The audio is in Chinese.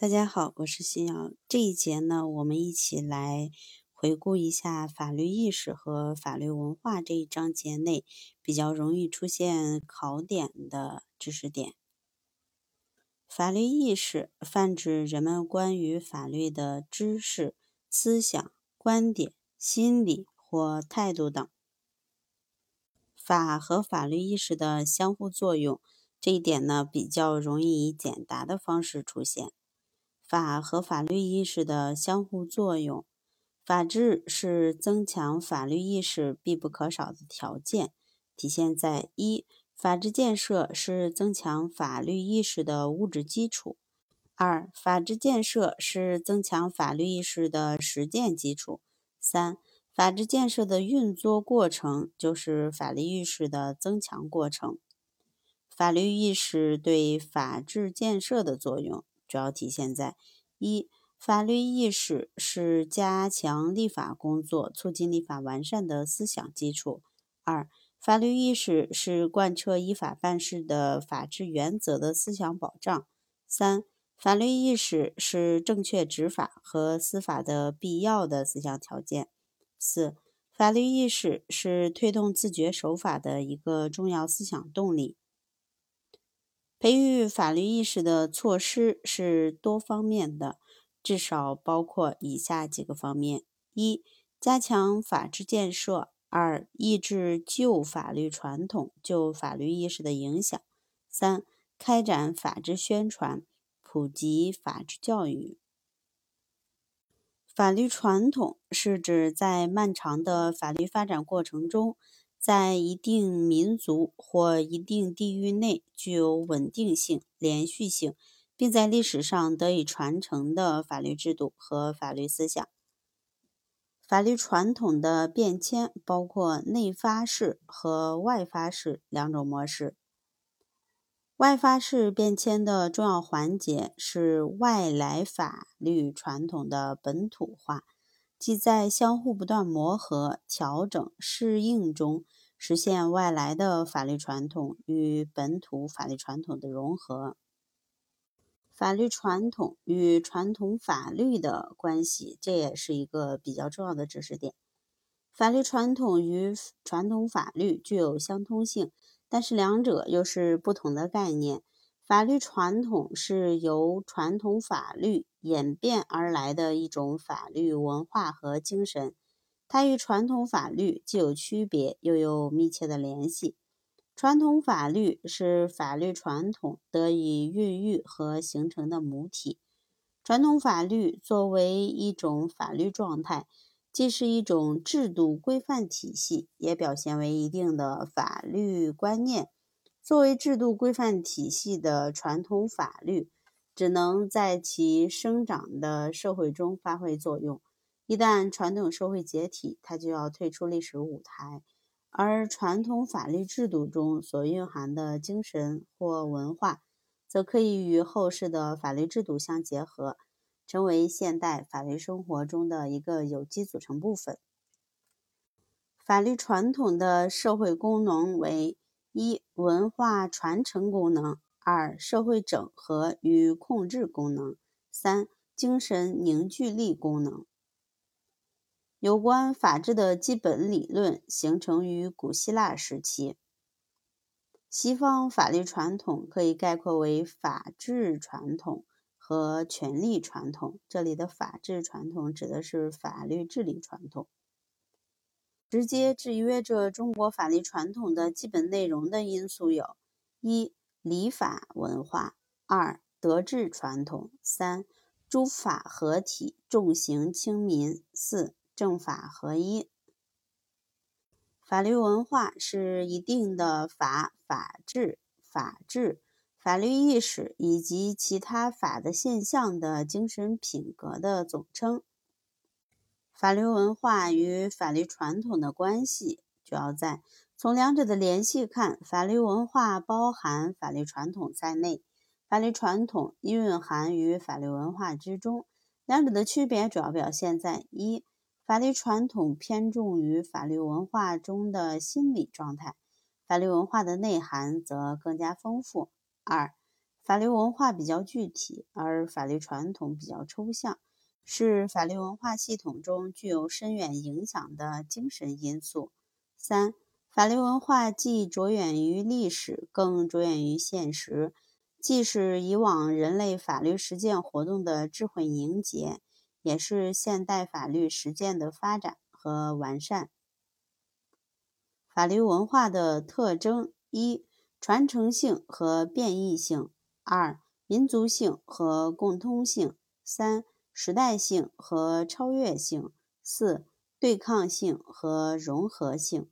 大家好，我是新瑶。这一节呢，我们一起来回顾一下法律意识和法律文化这一章节内比较容易出现考点的知识点。法律意识泛指人们关于法律的知识、思想、观点、心理或态度等。法和法律意识的相互作用，这一点呢，比较容易以简答的方式出现。法和法律意识的相互作用，法治是增强法律意识必不可少的条件，体现在一，法治建设是增强法律意识的物质基础；二，法治建设是增强法律意识的实践基础；三，法治建设的运作过程就是法律意识的增强过程。法律意识对法治建设的作用。主要体现在：一、法律意识是加强立法工作、促进立法完善的思想基础；二、法律意识是贯彻依法办事的法治原则的思想保障；三、法律意识是正确执法和司法的必要的思想条件；四、法律意识是推动自觉守法的一个重要思想动力。培育法律意识的措施是多方面的，至少包括以下几个方面：一、加强法治建设；二、抑制旧法律传统、旧法律意识的影响；三、开展法治宣传，普及法治教育。法律传统是指在漫长的法律发展过程中。在一定民族或一定地域内具有稳定性、连续性，并在历史上得以传承的法律制度和法律思想。法律传统的变迁包括内发式和外发式两种模式。外发式变迁的重要环节是外来法律传统的本土化。即在相互不断磨合、调整、适应中，实现外来的法律传统与本土法律传统的融合。法律传统与传统法律的关系，这也是一个比较重要的知识点。法律传统与传统法律具有相通性，但是两者又是不同的概念。法律传统是由传统法律演变而来的一种法律文化和精神，它与传统法律既有区别，又有密切的联系。传统法律是法律传统得以孕育和形成的母体。传统法律作为一种法律状态，既是一种制度规范体系，也表现为一定的法律观念。作为制度规范体系的传统法律，只能在其生长的社会中发挥作用。一旦传统社会解体，它就要退出历史舞台。而传统法律制度中所蕴含的精神或文化，则可以与后世的法律制度相结合，成为现代法律生活中的一个有机组成部分。法律传统的社会功能为。一、文化传承功能；二、社会整合与控制功能；三、精神凝聚力功能。有关法治的基本理论形成于古希腊时期。西方法律传统可以概括为法治传统和权力传统。这里的法治传统指的是法律治理传统。直接制约着中国法律传统的基本内容的因素有：一、礼法文化；二、德治传统；三、诸法合体、重刑轻民；四、政法合一。法律文化是一定的法、法治、法治、法律意识以及其他法的现象的精神品格的总称。法律文化与法律传统的关系，主要在从两者的联系看，法律文化包含法律传统在内，法律传统蕴含于法律文化之中。两者的区别主要表现在：一、法律传统偏重于法律文化中的心理状态，法律文化的内涵则更加丰富；二、法律文化比较具体，而法律传统比较抽象，是法律文化系统中具有深远影响的精神因素。三、法律文化既着眼于历史，更着眼于现实，既是以往人类法律实践活动的智慧凝结，也是现代法律实践的发展和完善。法律文化的特征：一、传承性和变异性。二、民族性和共通性；三、时代性和超越性；四、对抗性和融合性。